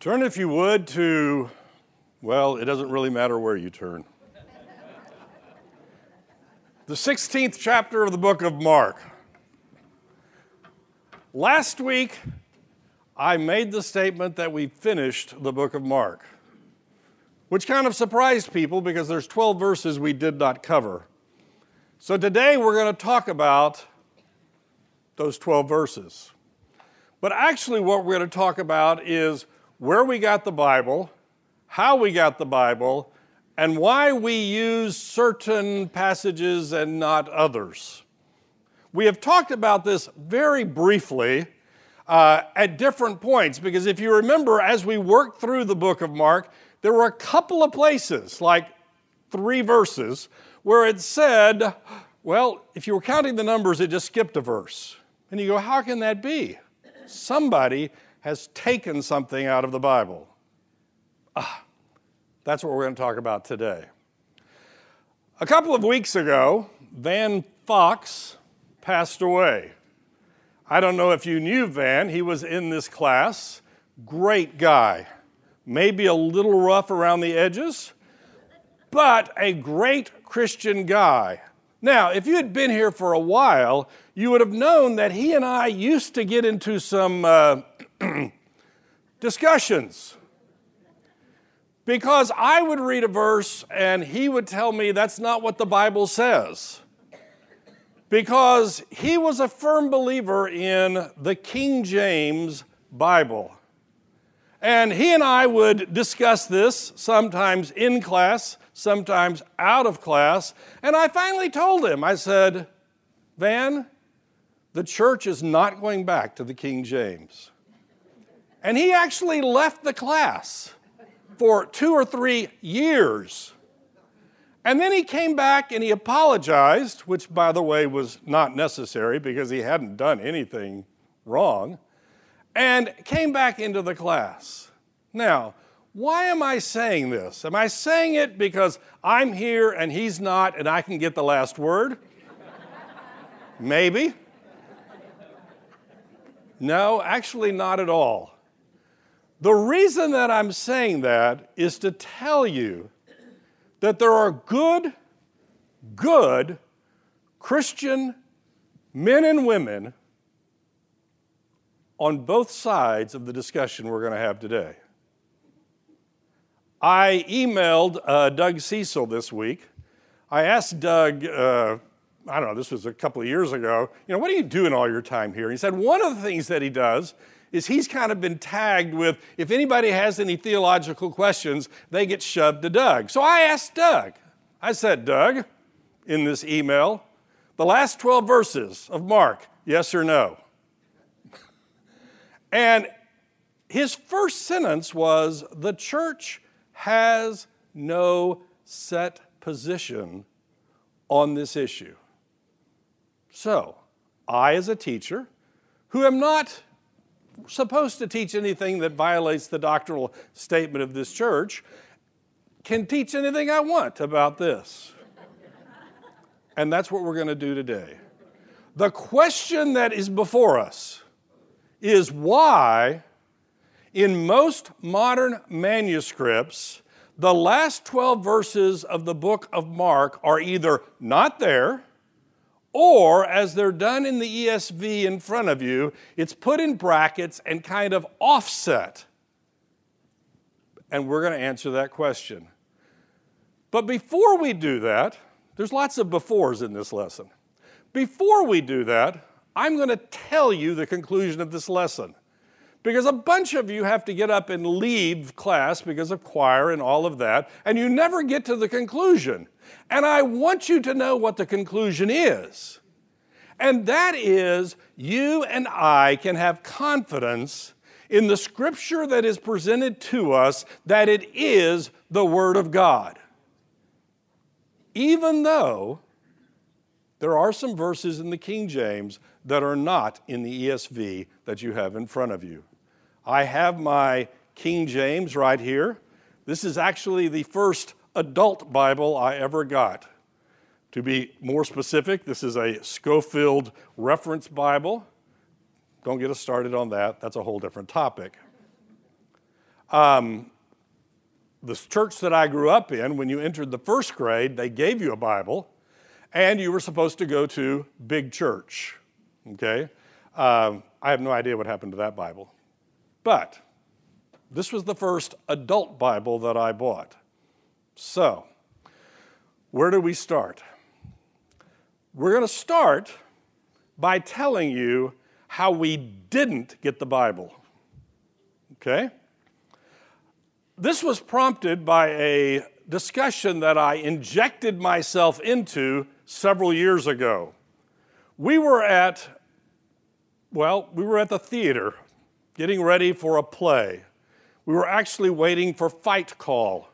Turn, if you would, to, well, it doesn't really matter where you turn. the 16th chapter of the book of Mark. Last week, I made the statement that we finished the book of Mark, which kind of surprised people because there's 12 verses we did not cover. So today we're going to talk about those 12 verses. But actually, what we're going to talk about is where we got the Bible, how we got the Bible, and why we use certain passages and not others. We have talked about this very briefly uh, at different points because if you remember, as we worked through the book of Mark, there were a couple of places, like three verses, where it said, well, if you were counting the numbers, it just skipped a verse. And you go, how can that be? Somebody has taken something out of the Bible. Ah, that's what we're going to talk about today. A couple of weeks ago, Van Fox passed away. I don't know if you knew Van, he was in this class. Great guy. Maybe a little rough around the edges, but a great Christian guy. Now, if you had been here for a while, you would have known that he and I used to get into some uh, discussions. Because I would read a verse and he would tell me that's not what the Bible says. Because he was a firm believer in the King James Bible. And he and I would discuss this sometimes in class, sometimes out of class. And I finally told him, I said, Van, the church is not going back to the King James. And he actually left the class for two or three years. And then he came back and he apologized, which, by the way, was not necessary because he hadn't done anything wrong, and came back into the class. Now, why am I saying this? Am I saying it because I'm here and he's not and I can get the last word? Maybe. No, actually, not at all. The reason that I'm saying that is to tell you that there are good, good Christian men and women on both sides of the discussion we're going to have today. I emailed uh, Doug Cecil this week. I asked Doug, uh, I don't know, this was a couple of years ago, you know, what do you do in all your time here? He said one of the things that he does is he's kind of been tagged with if anybody has any theological questions, they get shoved to Doug. So I asked Doug, I said, Doug, in this email, the last 12 verses of Mark, yes or no? and his first sentence was the church has no set position on this issue. So, I, as a teacher, who am not supposed to teach anything that violates the doctrinal statement of this church, can teach anything I want about this. And that's what we're going to do today. The question that is before us is why, in most modern manuscripts, the last 12 verses of the book of Mark are either not there or, as they're done in the ESV in front of you, it's put in brackets and kind of offset. And we're going to answer that question. But before we do that, there's lots of befores in this lesson. Before we do that, I'm going to tell you the conclusion of this lesson. Because a bunch of you have to get up and leave class because of choir and all of that, and you never get to the conclusion. And I want you to know what the conclusion is. And that is, you and I can have confidence in the scripture that is presented to us that it is the Word of God. Even though there are some verses in the King James that are not in the ESV that you have in front of you. I have my King James right here. This is actually the first adult Bible I ever got. To be more specific, this is a Scofield Reference Bible. Don't get us started on that, that's a whole different topic. Um, the church that I grew up in, when you entered the first grade, they gave you a Bible, and you were supposed to go to big church. Okay? Um, I have no idea what happened to that Bible. But this was the first adult Bible that I bought. So, where do we start? We're going to start by telling you how we didn't get the Bible. Okay? This was prompted by a discussion that I injected myself into several years ago. We were at, well, we were at the theater getting ready for a play. We were actually waiting for fight call.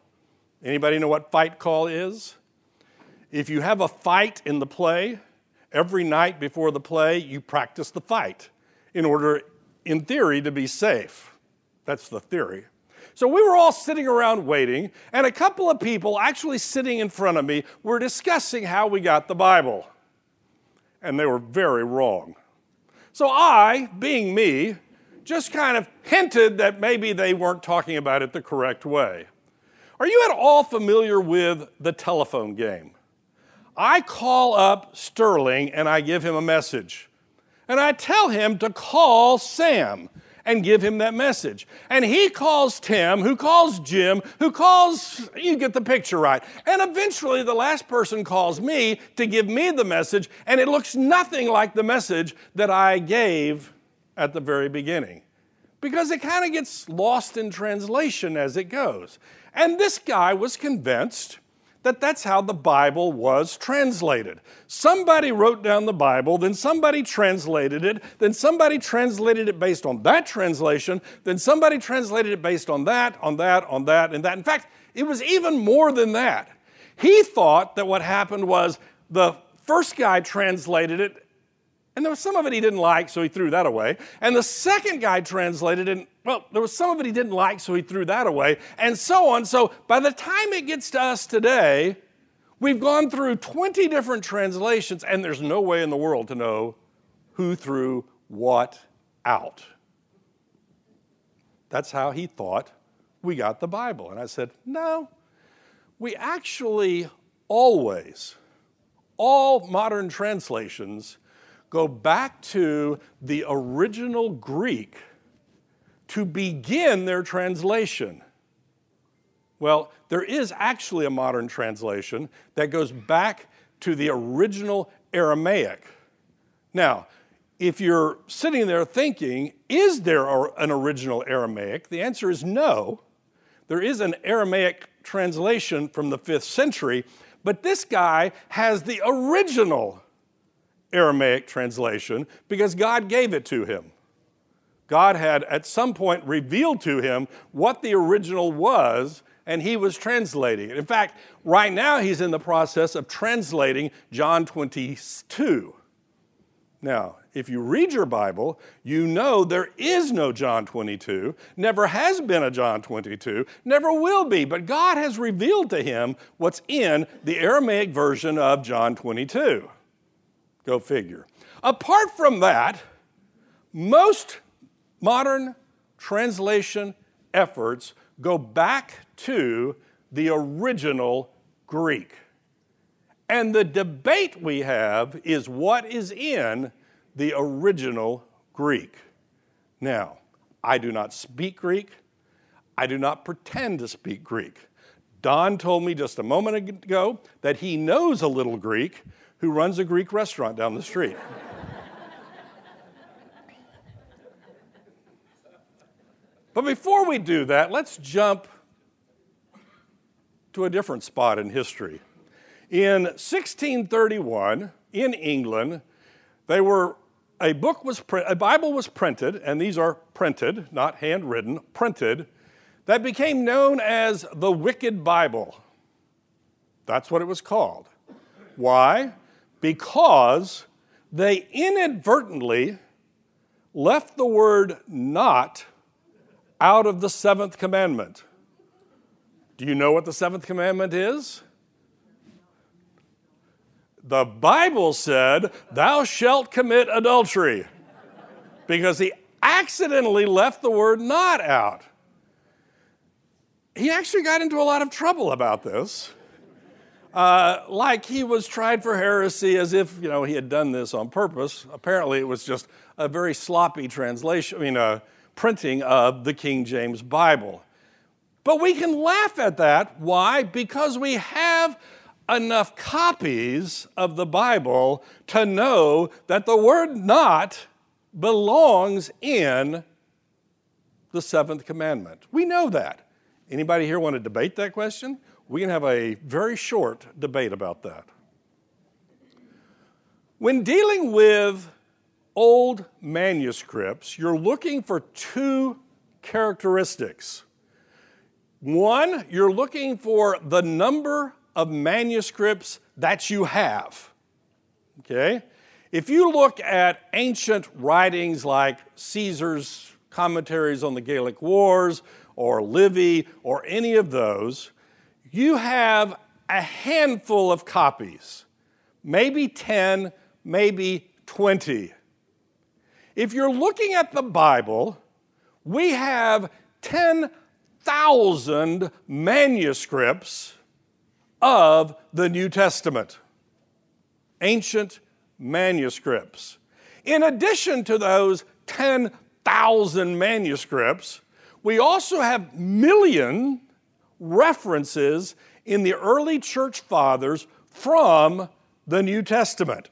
Anybody know what fight call is? If you have a fight in the play, every night before the play, you practice the fight in order, in theory, to be safe. That's the theory. So we were all sitting around waiting, and a couple of people actually sitting in front of me were discussing how we got the Bible. And they were very wrong. So I, being me, just kind of hinted that maybe they weren't talking about it the correct way. Are you at all familiar with the telephone game? I call up Sterling and I give him a message. And I tell him to call Sam and give him that message. And he calls Tim, who calls Jim, who calls, you get the picture right. And eventually the last person calls me to give me the message, and it looks nothing like the message that I gave at the very beginning. Because it kind of gets lost in translation as it goes. And this guy was convinced that that's how the Bible was translated. Somebody wrote down the Bible, then somebody translated it, then somebody translated it based on that translation, then somebody translated it based on that, on that, on that, and that. In fact, it was even more than that. He thought that what happened was the first guy translated it and there was some of it he didn't like, so he threw that away. And the second guy translated it, well, there was some of it he didn't like, so he threw that away, and so on. So by the time it gets to us today, we've gone through 20 different translations, and there's no way in the world to know who threw what out. That's how he thought we got the Bible. And I said, no, we actually always, all modern translations, go back to the original Greek to begin their translation. Well, there is actually a modern translation that goes back to the original Aramaic. Now, if you're sitting there thinking, is there an original Aramaic? The answer is no. There is an Aramaic translation from the fifth century, but this guy has the original Aramaic translation because God gave it to him. God had at some point revealed to him what the original was, and he was translating it. In fact, right now he's in the process of translating John 22. Now, if you read your Bible, you know there is no John 22, never has been a John 22, never will be, but God has revealed to him what's in the Aramaic version of John 22. Go figure. Apart from that, most modern translation efforts go back to the original Greek. And the debate we have is what is in the original Greek. Now, I do not speak Greek. I do not pretend to speak Greek. Don told me just a moment ago that he knows a little Greek, who runs a Greek restaurant down the street. but before we do that, let's jump to a different spot in history. In 1631, in England, they were a book was a Bible was printed, and these are printed, not handwritten, printed, that became known as the Wicked Bible. That's what it was called. Why? Because they inadvertently left the word not out of the seventh commandment. Do you know what the seventh commandment is? The Bible said, Thou shalt commit adultery, because he accidentally left the word not out. he actually got into a lot of trouble about this. Uh, like he was tried for heresy as if you know he had done this on purpose. Apparently, it was just a very sloppy translation, I mean, a printing of the King James Bible. But we can laugh at that. Why? Because we have enough copies of the Bible to know that the word not belongs in the seventh commandment. We know that. Anybody here want to debate that question? We can have a very short debate about that. When dealing with old manuscripts, you're looking for two characteristics. One, you're looking for the number of manuscripts that you have. Okay? If you look at ancient writings like Caesar's commentaries on the Gallic Wars or Livy or any of those, you have a handful of copies, maybe 10, maybe 20. If you're looking at the Bible, we have 10,000 manuscripts of the New Testament, ancient manuscripts. In addition to those 10,000 manuscripts, we also have million references in the early church fathers from the New Testament.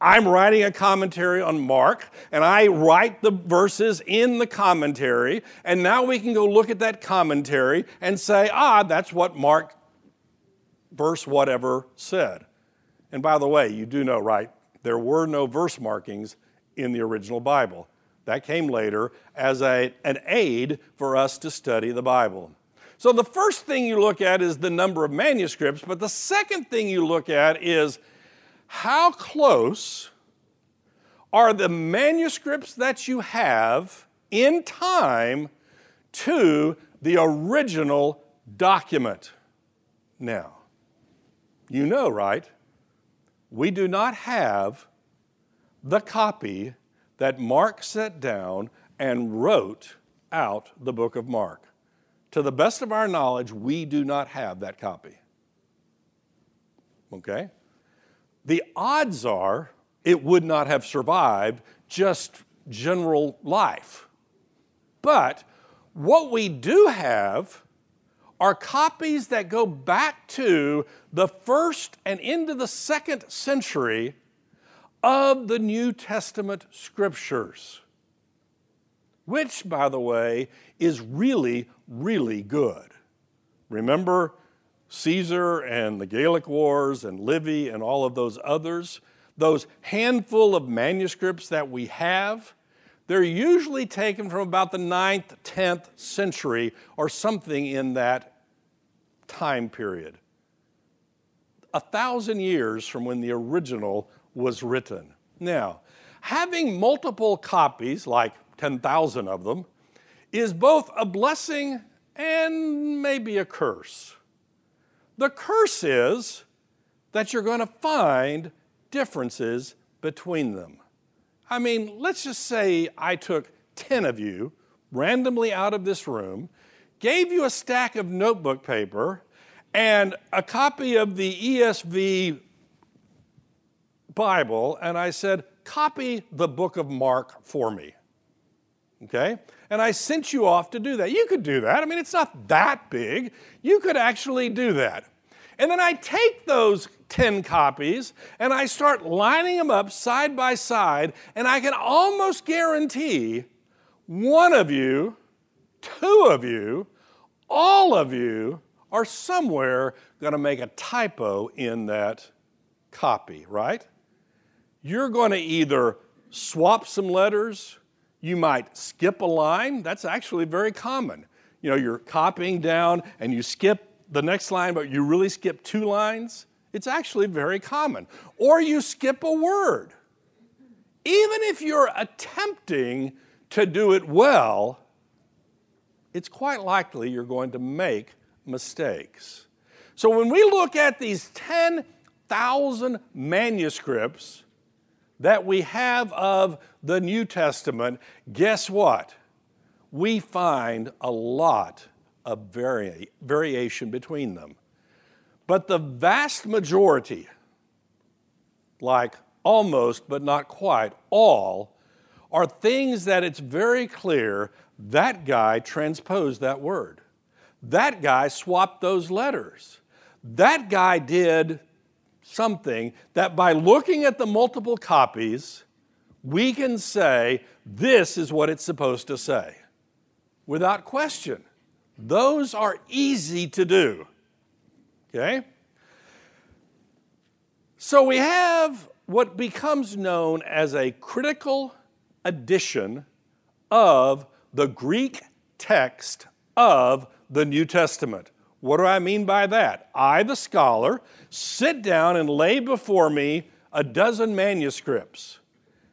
I'm writing a commentary on Mark, and I write the verses in the commentary, and now we can go look at that commentary and say, ah, that's what Mark, verse whatever, said. And by the way, you do know, right? There were no verse markings in the original Bible. That came later as a, an aid for us to study the Bible. So the first thing you look at is the number of manuscripts, but the second thing you look at is how close are the manuscripts that you have in time to the original document. Now, you know, right? We do not have the copy that Mark set down and wrote out the book of Mark. To the best of our knowledge, we do not have that copy. Okay? The odds are it would not have survived just general life. But what we do have are copies that go back to the first and into the second century of the New Testament scriptures, which, by the way, is really really good. Remember Caesar and the Gallic Wars and Livy and all of those others? Those handful of manuscripts that we have, they're usually taken from about the 9th, 10th century or something in that time period. A thousand years from when the original was written. Now, having multiple copies, like 10,000 of them, is both a blessing and maybe a curse. The curse is that you're going to find differences between them. I mean, let's just say I took 10 of you randomly out of this room, gave you a stack of notebook paper and a copy of the ESV Bible, and I said, copy the book of Mark for me. Okay? And I sent you off to do that. You could do that. I mean, it's not that big. You could actually do that. And then I take those 10 copies and I start lining them up side by side, and I can almost guarantee one of you, two of you, all of you are somewhere going to make a typo in that copy, right? You're going to either swap some letters you might skip a line. That's actually very common. You know, you're copying down and you skip the next line, but you really skip two lines. It's actually very common. Or you skip a word. Even if you're attempting to do it well, it's quite likely you're going to make mistakes. So when we look at these 10,000 manuscripts that we have of the New Testament, guess what? We find a lot of vari- variation between them. But the vast majority, like almost but not quite all, are things that it's very clear that guy transposed that word. That guy swapped those letters. That guy did something that by looking at the multiple copies, we can say, this is what it's supposed to say without question. Those are easy to do. Okay? So we have what becomes known as a critical edition of the Greek text of the New Testament. What do I mean by that? I, the scholar, sit down and lay before me a dozen manuscripts.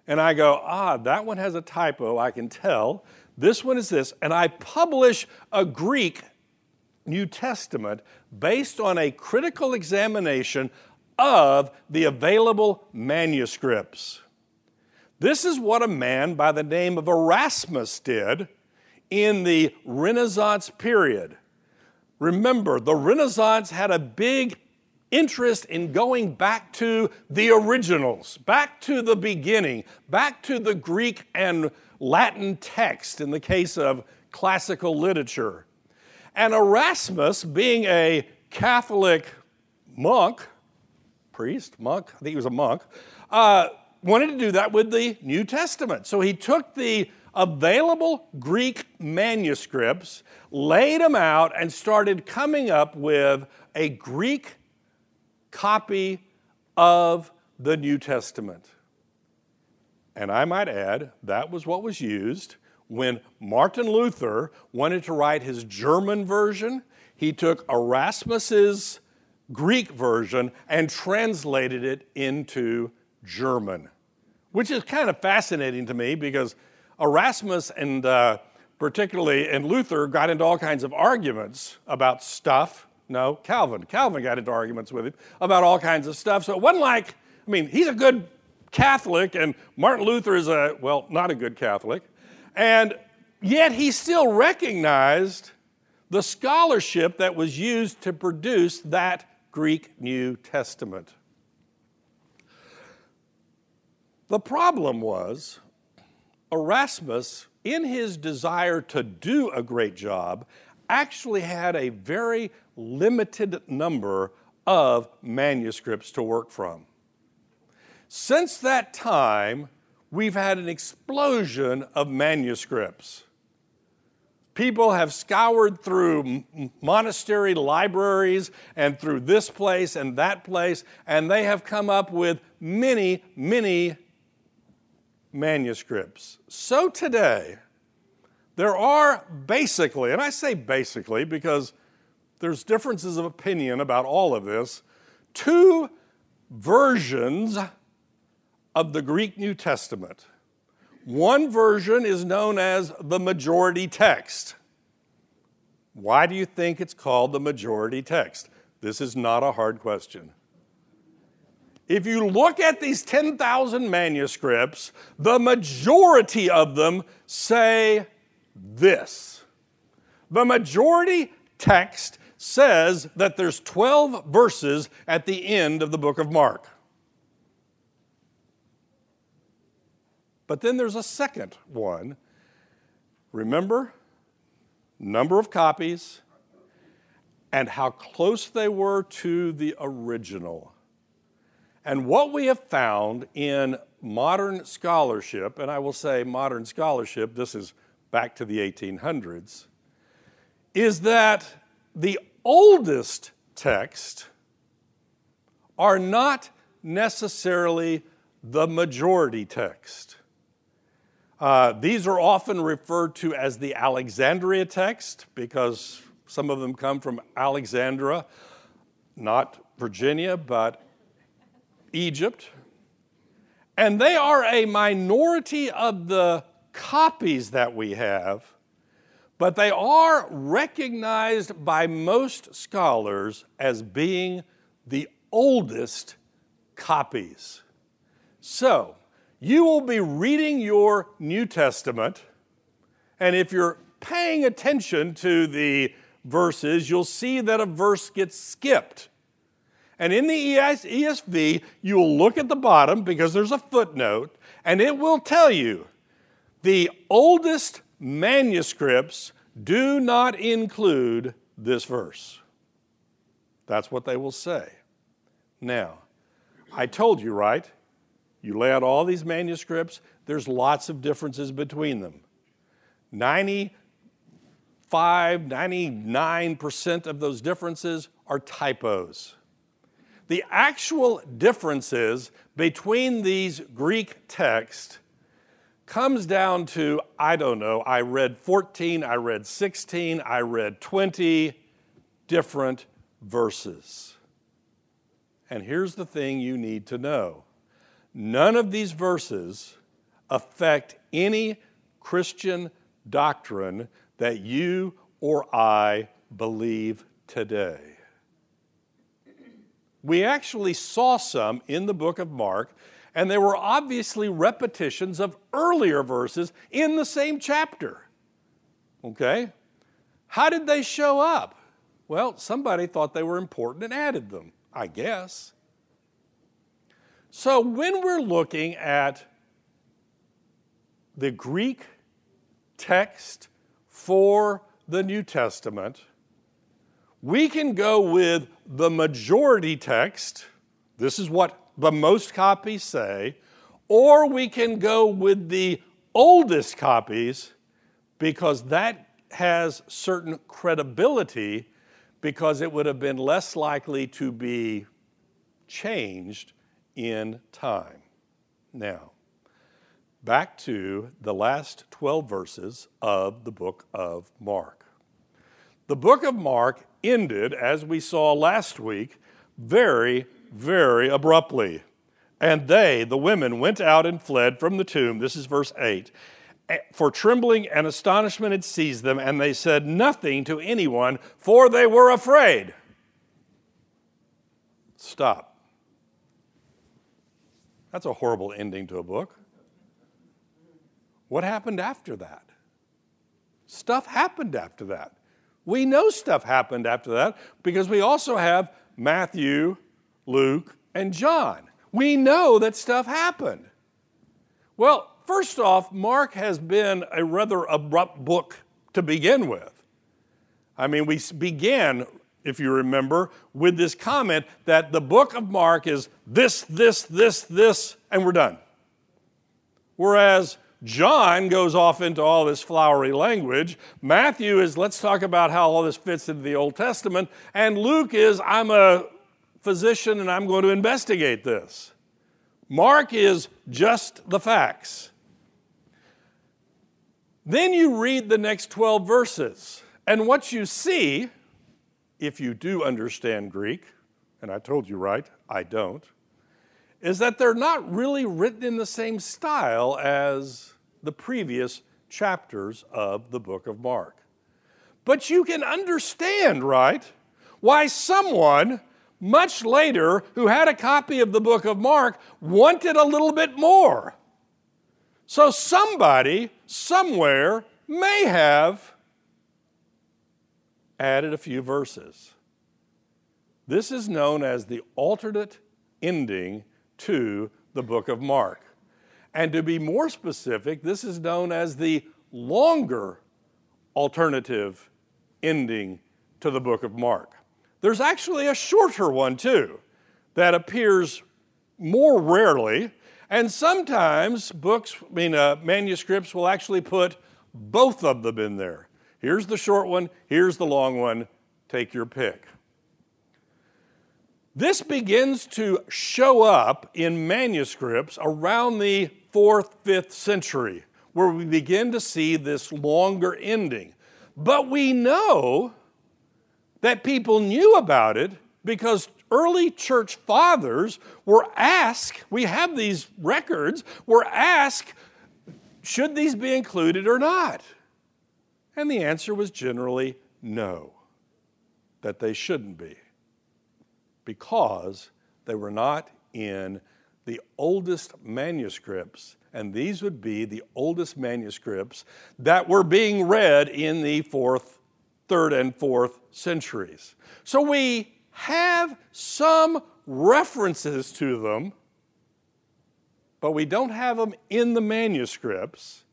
And I go, ah, that one has a typo, I can tell. This one is this. And I publish a Greek New Testament based on a critical examination of the available manuscripts. This is what a man by the name of Erasmus did in the Renaissance period. Remember, the Renaissance had a big interest in going back to the originals, back to the beginning, back to the Greek and Latin text in the case of classical literature. And Erasmus, being a Catholic monk, priest, monk, I think he was a monk, uh, wanted to do that with the New Testament. So he took the available Greek manuscripts, laid them out, and started coming up with a Greek copy of the New Testament. And I might add, that was what was used when Martin Luther wanted to write his German version. He took Erasmus's Greek version and translated it into German, which is kind of fascinating to me because Erasmus and uh, particularly and Luther got into all kinds of arguments about stuff. No, Calvin. Calvin got into arguments with him about all kinds of stuff. So it wasn't like, I mean, he's a good Catholic, and Martin Luther is a, well, not a good Catholic. And yet he still recognized the scholarship that was used to produce that Greek New Testament. The problem was Erasmus, in his desire to do a great job, actually had a very limited number of manuscripts to work from. Since that time, we've had an explosion of manuscripts. People have scoured through monastery libraries and through this place and that place, and they have come up with many, many manuscripts. So today, there are basically, and I say basically because there's differences of opinion about all of this, two versions of the Greek New Testament. One version is known as the majority text. Why do you think it's called the majority text? This is not a hard question. If you look at these 10,000 manuscripts, the majority of them say this. The majority text says that there's 12 verses at the end of the book of Mark. But then there's a second one. Remember? Number of copies and how close they were to the original. And what we have found in modern scholarship, and I will say modern scholarship, this is back to the 1800s, is that the oldest texts are not necessarily the majority text. Uh, these are often referred to as the Alexandria text because some of them come from Alexandria, not Virginia, but Egypt, and they are a minority of the copies that we have, but they are recognized by most scholars as being the oldest copies. So, you will be reading your New Testament, and if you're paying attention to the verses, you'll see that a verse gets skipped. And in the ESV, you will look at the bottom because there's a footnote, and it will tell you the oldest manuscripts do not include this verse. That's what they will say. Now, I told you, right? You lay out all these manuscripts, there's lots of differences between them. 95, 99% of those differences are typos. The actual differences between these Greek texts comes down to I don't know, I read 14, I read 16, I read 20 different verses. And here's the thing you need to know none of these verses affect any Christian doctrine that you or I believe today. We actually saw some in the book of Mark, and they were obviously repetitions of earlier verses in the same chapter. Okay? How did they show up? Well, somebody thought they were important and added them, I guess. So when we're looking at the Greek text for the New Testament, we can go with the majority text. This is what the most copies say. Or we can go with the oldest copies because that has certain credibility because it would have been less likely to be changed in time. Now, back to the last 12 verses of the book of Mark. The book of Mark ended, as we saw last week, very, very abruptly. And they, the women, went out and fled from the tomb. This is verse 8. For trembling and astonishment had seized them, and they said nothing to anyone, for they were afraid. Stop. That's a horrible ending to a book. What happened after that? Stuff happened after that. We know stuff happened after that because we also have Matthew, Luke, and John. We know that stuff happened. Well, first off, Mark has been a rather abrupt book to begin with. I mean, we began, if you remember, with this comment that the book of Mark is this, this, this, this, and we're done. Whereas John goes off into all this flowery language. Matthew is, let's talk about how all this fits into the Old Testament. And Luke is, I'm a physician and I'm going to investigate this. Mark is just the facts. Then you read the next 12 verses. And what you see, if you do understand Greek, and I told you right, I don't, is that they're not really written in the same style as the previous chapters of the book of Mark. But you can understand, right, why someone much later who had a copy of the book of Mark wanted a little bit more. So somebody, somewhere, may have added a few verses. This is known as the alternate ending to the book of Mark. And to be more specific, this is known as the longer alternative ending to the book of Mark. There's actually a shorter one too that appears more rarely, and sometimes books, I mean, uh, manuscripts will actually put both of them in there. Here's the short one, here's the long one, take your pick. This begins to show up in manuscripts around the fourth, fifth century, where we begin to see this longer ending. But we know that people knew about it because early church fathers were asked, we have these records, were asked, should these be included or not? And the answer was generally no, that they shouldn't be because they were not in the oldest manuscripts, and these would be the oldest manuscripts that were being read in the fourth third and fourth centuries. So we have some references to them, but we don't have them in the manuscripts.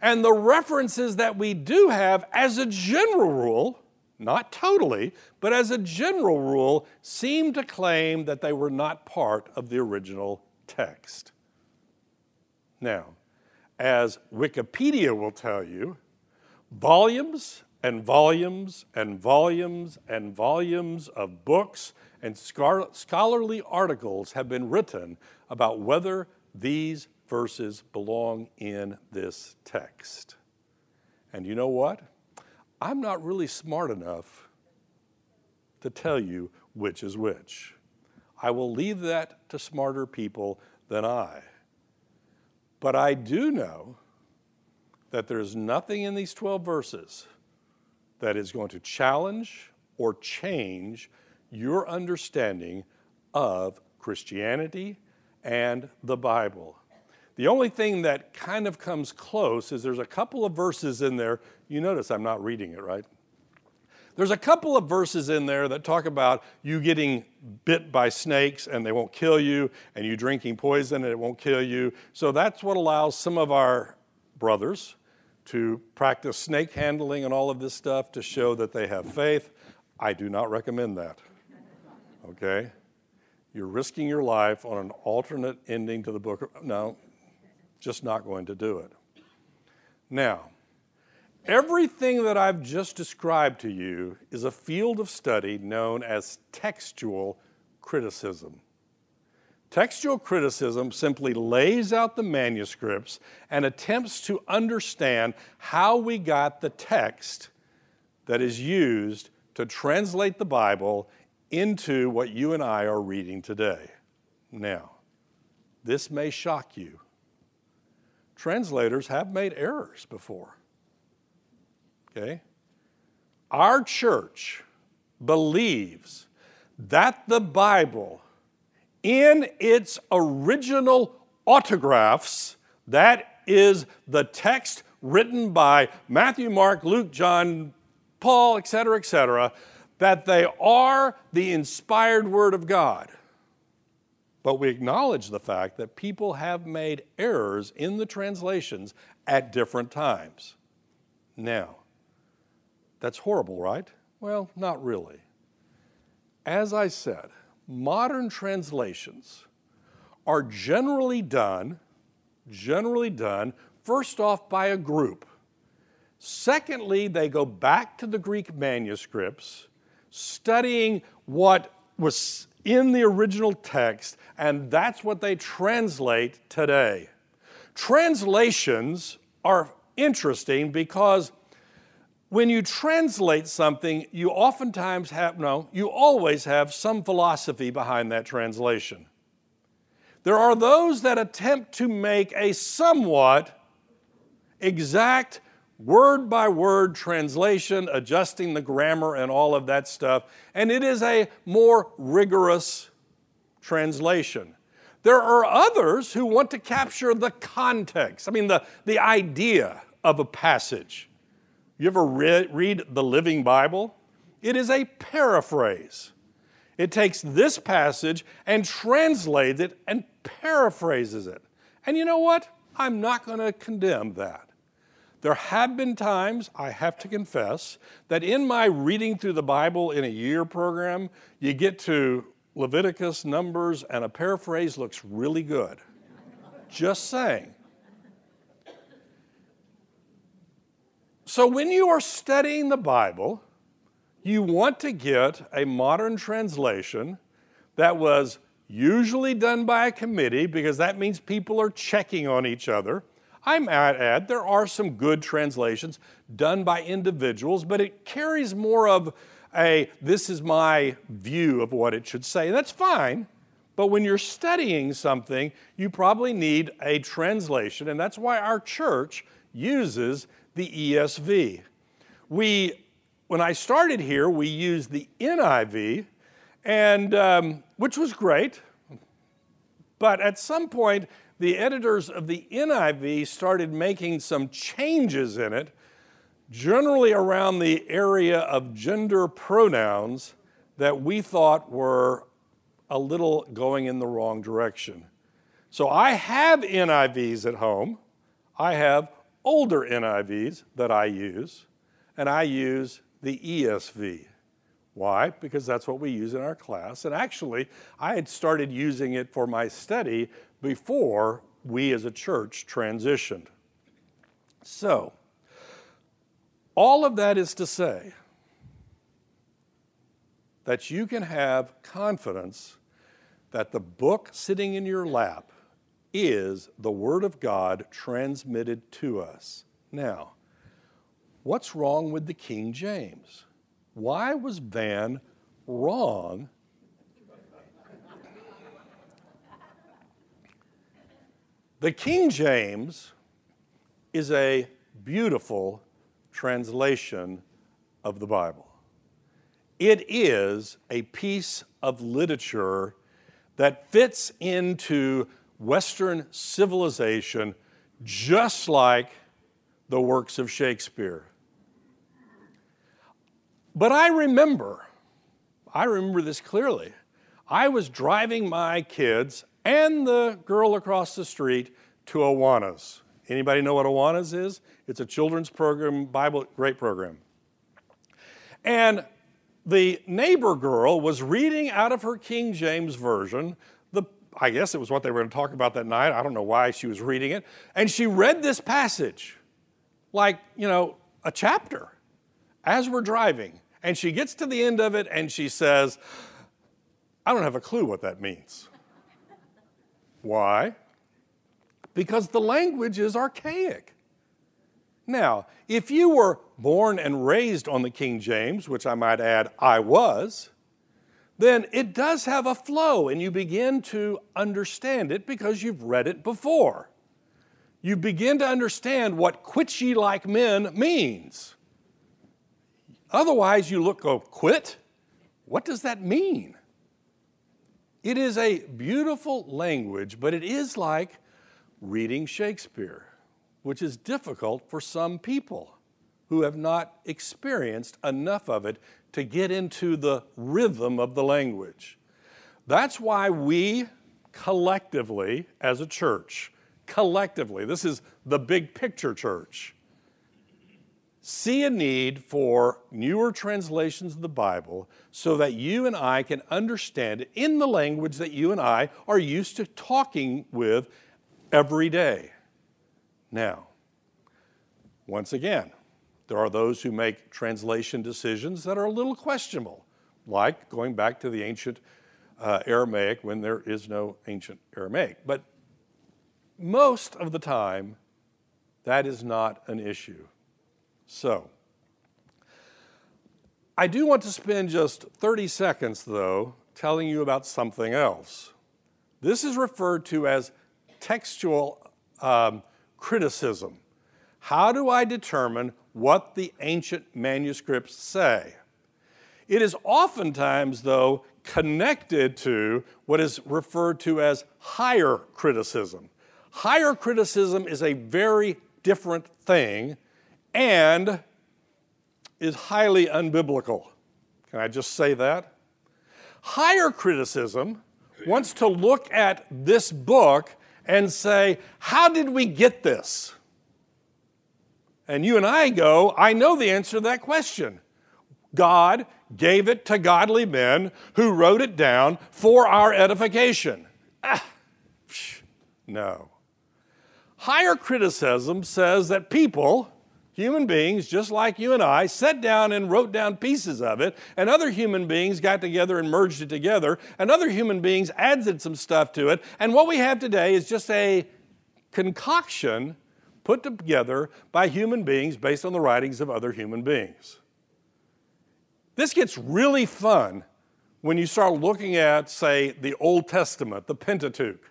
And the references that we do have, as a general rule, not totally, but as a general rule, seem to claim that they were not part of the original text. Now, as Wikipedia will tell you, volumes and volumes and volumes and volumes of books and scholarly articles have been written about whether these verses belong in this text. And you know what? I'm not really smart enough to tell you which is which. I will leave that to smarter people than I. But I do know that there's nothing in these 12 verses that is going to challenge or change your understanding of Christianity and the Bible. The only thing that kind of comes close is there's a couple of verses in there. You notice I'm not reading it, right? There's a couple of verses in there that talk about you getting bit by snakes and they won't kill you, and you drinking poison and it won't kill you. So that's what allows some of our brothers to practice snake handling and all of this stuff to show that they have faith. I do not recommend that. Okay? You're risking your life on an alternate ending to the book. No, just not going to do it. Now, everything that I've just described to you is a field of study known as textual criticism. Textual criticism simply lays out the manuscripts and attempts to understand how we got the text that is used to translate the Bible into what you and I are reading today. Now, this may shock you. Translators have made errors before. Okay? Our church believes that the Bible in its original autographs, that is the text written by Matthew, Mark, Luke, John, Paul, etc., etc., that they are the inspired Word of God. But we acknowledge the fact that people have made errors in the translations at different times. Now, that's horrible, right? Well, not really. As I said, modern translations are generally done, generally done, first off by a group. Secondly, they go back to the Greek manuscripts, studying what was in the original text, and that's what they translate today. Translations are interesting because when you translate something, you oftentimes have, no, you always have some philosophy behind that translation. There are those that attempt to make a somewhat exact word by word translation, adjusting the grammar and all of that stuff, and it is a more rigorous translation. There are others who want to capture the context, I mean, the, the idea of a passage. You ever read, read the Living Bible? It is a paraphrase. It takes this passage and translates it and paraphrases it. And you know what? I'm not going to condemn that. There have been times, I have to confess, that in my reading through the Bible in a year program, you get to Leviticus, Numbers, and a paraphrase looks really good. Just saying. So, when you are studying the Bible, you want to get a modern translation that was usually done by a committee because that means people are checking on each other. I might add, there are some good translations done by individuals, but it carries more of a this is my view of what it should say. And that's fine, but when you're studying something, you probably need a translation, and that's why our church uses the ESV. We, when I started here, we used the NIV, and um, which was great. But at some point, the editors of the NIV started making some changes in it generally around the area of gender pronouns that we thought were a little going in the wrong direction. So I have NIVs at home. I have older NIVs that I use, and I use the ESV. Why? Because that's what we use in our class. And actually, I had started using it for my study before we as a church transitioned. So, all of that is to say that you can have confidence that the book sitting in your lap is the Word of God transmitted to us. Now, what's wrong with the King James? Why was Van wrong? The King James is a beautiful translation of the Bible. It is a piece of literature that fits into Western civilization just like the works of Shakespeare. But I remember, I remember this clearly. I was driving my kids and the girl across the street to Awanas. Anybody know what Awanas is? It's a children's program, Bible, great program. And the neighbor girl was reading out of her King James Version. The, I guess it was what they were going to talk about that night. I don't know why she was reading it. And she read this passage like, you know, a chapter as we're driving. And she gets to the end of it and she says, I don't have a clue what that means. Why? Because the language is archaic. Now, if you were born and raised on the King James, which I might add, I was, then it does have a flow and you begin to understand it because you've read it before. You begin to understand what quit ye like men means. Otherwise, you look, go, quit? What does that mean? It is a beautiful language, but it is like reading Shakespeare, which is difficult for some people who have not experienced enough of it to get into the rhythm of the language. That's why we collectively, as a church, collectively, this is the big picture church, see a need for newer translations of the Bible so that you and I can understand it in the language that you and I are used to talking with every day. Now, once again, there are those who make translation decisions that are a little questionable, like going back to the ancient uh, Aramaic when there is no ancient Aramaic. But most of the time, that is not an issue. So, I do want to spend just 30 seconds, though, telling you about something else. This is referred to as textual um, criticism. How do I determine what the ancient manuscripts say? It is oftentimes, though, connected to what is referred to as higher criticism. Higher criticism is a very different thing and is highly unbiblical. Can I just say that? Higher criticism wants to look at this book and say, How did we get this? And you and I go, I know the answer to that question. God gave it to godly men who wrote it down for our edification. Ah, no. Higher criticism says that people, human beings just like you and I, sat down and wrote down pieces of it, and other human beings got together and merged it together, and other human beings added some stuff to it, and what we have today is just a concoction put together by human beings based on the writings of other human beings. This gets really fun when you start looking at, say, the Old Testament, the Pentateuch,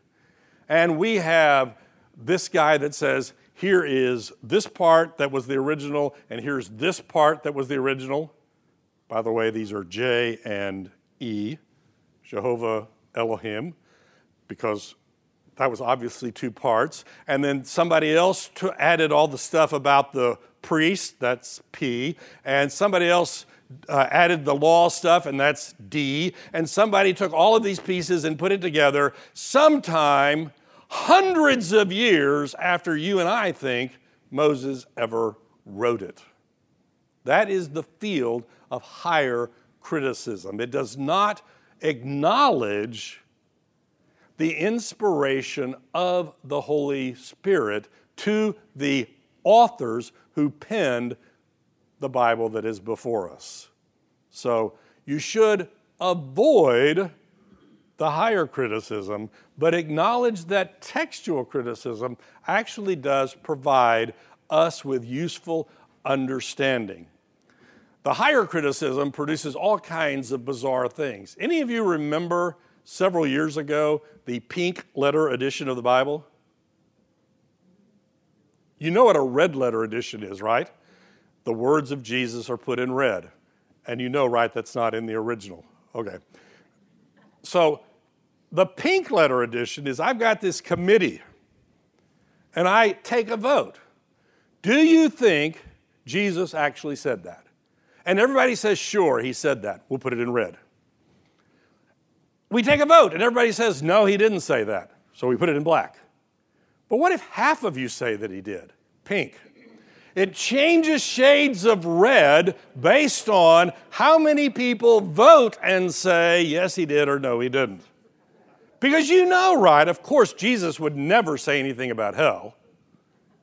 and we have this guy that says, here is this part that was the original, and here's this part that was the original. By the way, these are J and E, Jehovah Elohim, because That was obviously two parts. And then somebody else added all the stuff about the priest, that's P. And somebody else uh, added the law stuff, and that's D. And somebody took all of these pieces and put it together sometime hundreds of years after you and I think Moses ever wrote it. That is the field of higher criticism. It does not acknowledge the inspiration of the Holy Spirit to the authors who penned the Bible that is before us. So you should avoid the higher criticism, but acknowledge that textual criticism actually does provide us with useful understanding. The higher criticism produces all kinds of bizarre things. Any of you remember several years ago the pink letter edition of the Bible? You know what a red letter edition is, right? The words of Jesus are put in red. And you know, right, that's not in the original. Okay. So the pink letter edition is I've got this committee and I take a vote. Do you think Jesus actually said that? And everybody says, sure, he said that. We'll put it in red. We take a vote, and everybody says, no, he didn't say that. So we put it in black. But what if half of you say that he did? Pink. It changes shades of red based on how many people vote and say, yes, he did, or no, he didn't. Because you know, right, of course, Jesus would never say anything about hell.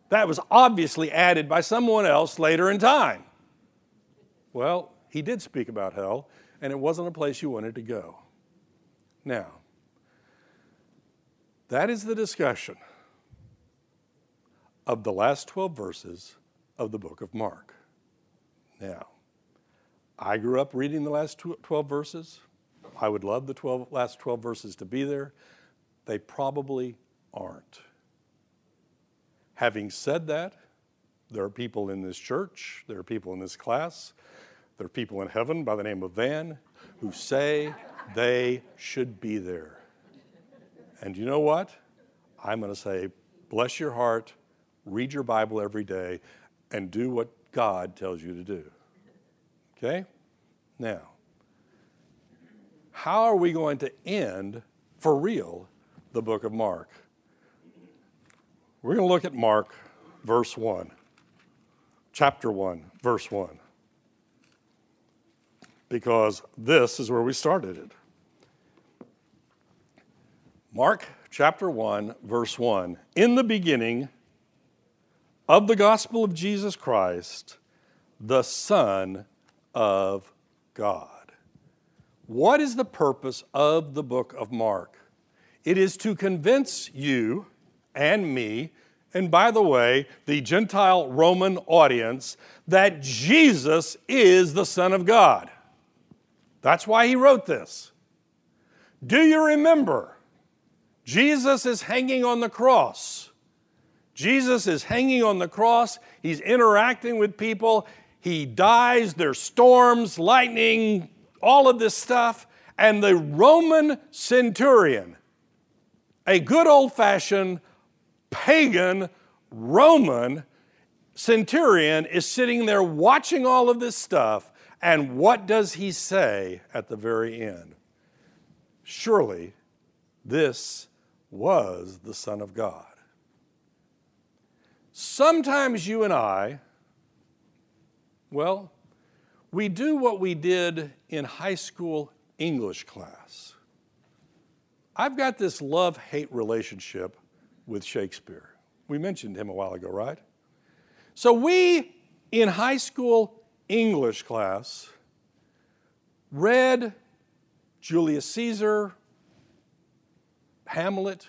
That was obviously added by someone else later in time. Well, he did speak about hell, and it wasn't a place you wanted to go. Now, that is the discussion of the last 12 verses of the book of Mark. Now, I grew up reading the last 12 verses. I would love the 12, last 12 verses to be there. They probably aren't. Having said that, there are people in this church, there are people in this class, there are people in heaven by the name of Van who say they should be there. And you know what? I'm going to say, bless your heart, read your Bible every day, and do what God tells you to do. Okay? Now, how are we going to end for real the book of Mark? We're going to look at Mark, verse 1, chapter 1, verse 1, because this is where we started it. Mark chapter 1, verse 1. In the beginning of the gospel of Jesus Christ, the Son of God. What is the purpose of the book of Mark? It is to convince you and me, and by the way, the Gentile Roman audience, that Jesus is the Son of God. That's why he wrote this. Do you remember? Jesus is hanging on the cross. Jesus is hanging on the cross. He's interacting with people. He dies. There's storms, lightning, all of this stuff. And the Roman centurion, a good old fashioned pagan Roman centurion, is sitting there watching all of this stuff. And what does he say at the very end? Surely this was the Son of God. Sometimes you and I, well, we do what we did in high school English class. I've got this love hate relationship with Shakespeare. We mentioned him a while ago, right? So we, in high school English class, read Julius Caesar, Hamlet,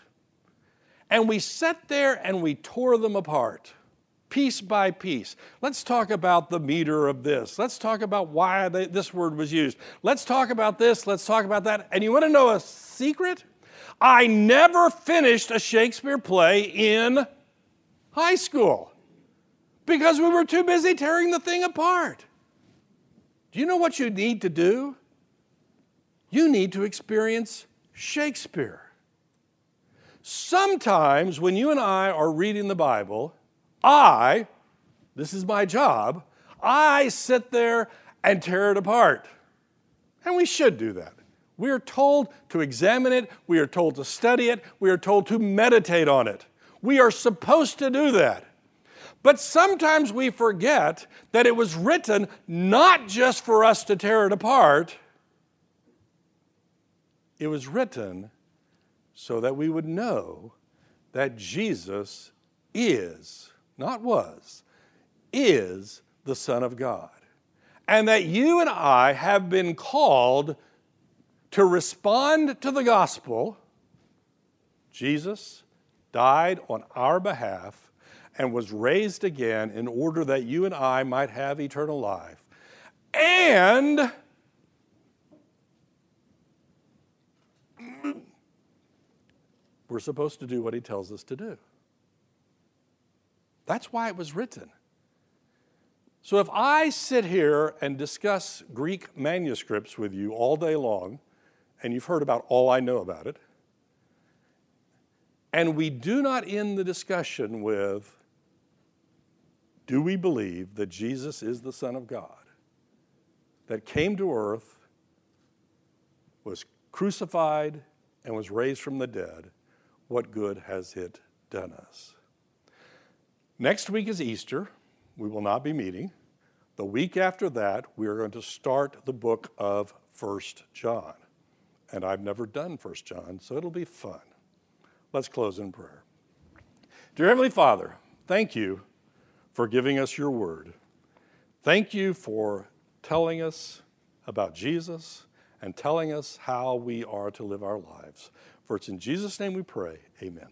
and we sat there and we tore them apart piece by piece. Let's talk about the meter of this. Let's talk about why they, this word was used. Let's talk about this. Let's talk about that. And you want to know a secret? I never finished a Shakespeare play in high school because we were too busy tearing the thing apart. Do you know what you need to do? You need to experience Shakespeare. Sometimes when you and I are reading the Bible, I, this is my job, I sit there and tear it apart. And we should do that. We are told to examine it, we are told to study it, we are told to meditate on it. We are supposed to do that. But sometimes we forget that it was written not just for us to tear it apart, it was written so that we would know that Jesus is, not was, is the Son of God. And that you and I have been called to respond to the gospel. Jesus died on our behalf and was raised again in order that you and I might have eternal life. And we're supposed to do what he tells us to do. That's why it was written. So if I sit here and discuss Greek manuscripts with you all day long, and you've heard about all I know about it, and we do not end the discussion with, do we believe that Jesus is the Son of God, that came to earth, was crucified, and was raised from the dead? What good has it done us? Next week is Easter. We will not be meeting. The week after that, we are going to start the book of First John. And I've never done First John, so it'll be fun. Let's close in prayer. Dear Heavenly Father, thank you for giving us your word. Thank you for telling us about Jesus and telling us how we are to live our lives. For it's in Jesus' name we pray. Amen.